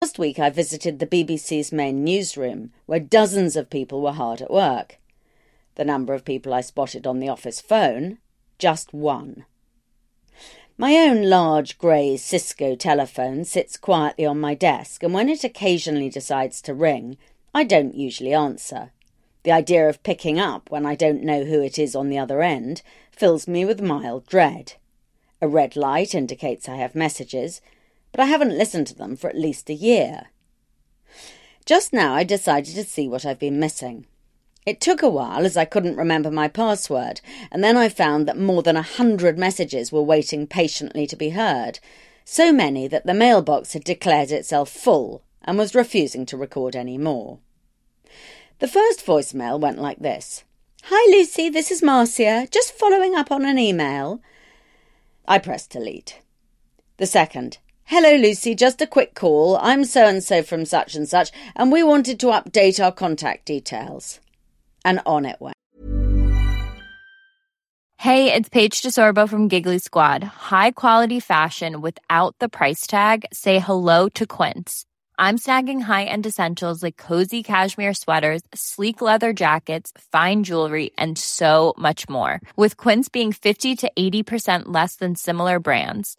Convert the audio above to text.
Last week I visited the BBC's main newsroom, where dozens of people were hard at work. The number of people I spotted on the office phone, just one. My own large grey Cisco telephone sits quietly on my desk, and when it occasionally decides to ring, I don't usually answer. The idea of picking up when I don't know who it is on the other end fills me with mild dread. A red light indicates I have messages, but I haven't listened to them for at least a year. Just now I decided to see what I've been missing. It took a while as I couldn't remember my password, and then I found that more than a hundred messages were waiting patiently to be heard, so many that the mailbox had declared itself full and was refusing to record any more. The first voicemail went like this Hi Lucy, this is Marcia, just following up on an email. I pressed delete. The second, Hello Lucy, just a quick call. I'm so and so from such and such, and we wanted to update our contact details and on it went. Hey, it's Paige DeSorbo from Giggly Squad. High quality fashion without the price tag. Say hello to Quince. I'm snagging high-end essentials like cozy cashmere sweaters, sleek leather jackets, fine jewelry, and so much more. With Quince being 50 to 80% less than similar brands.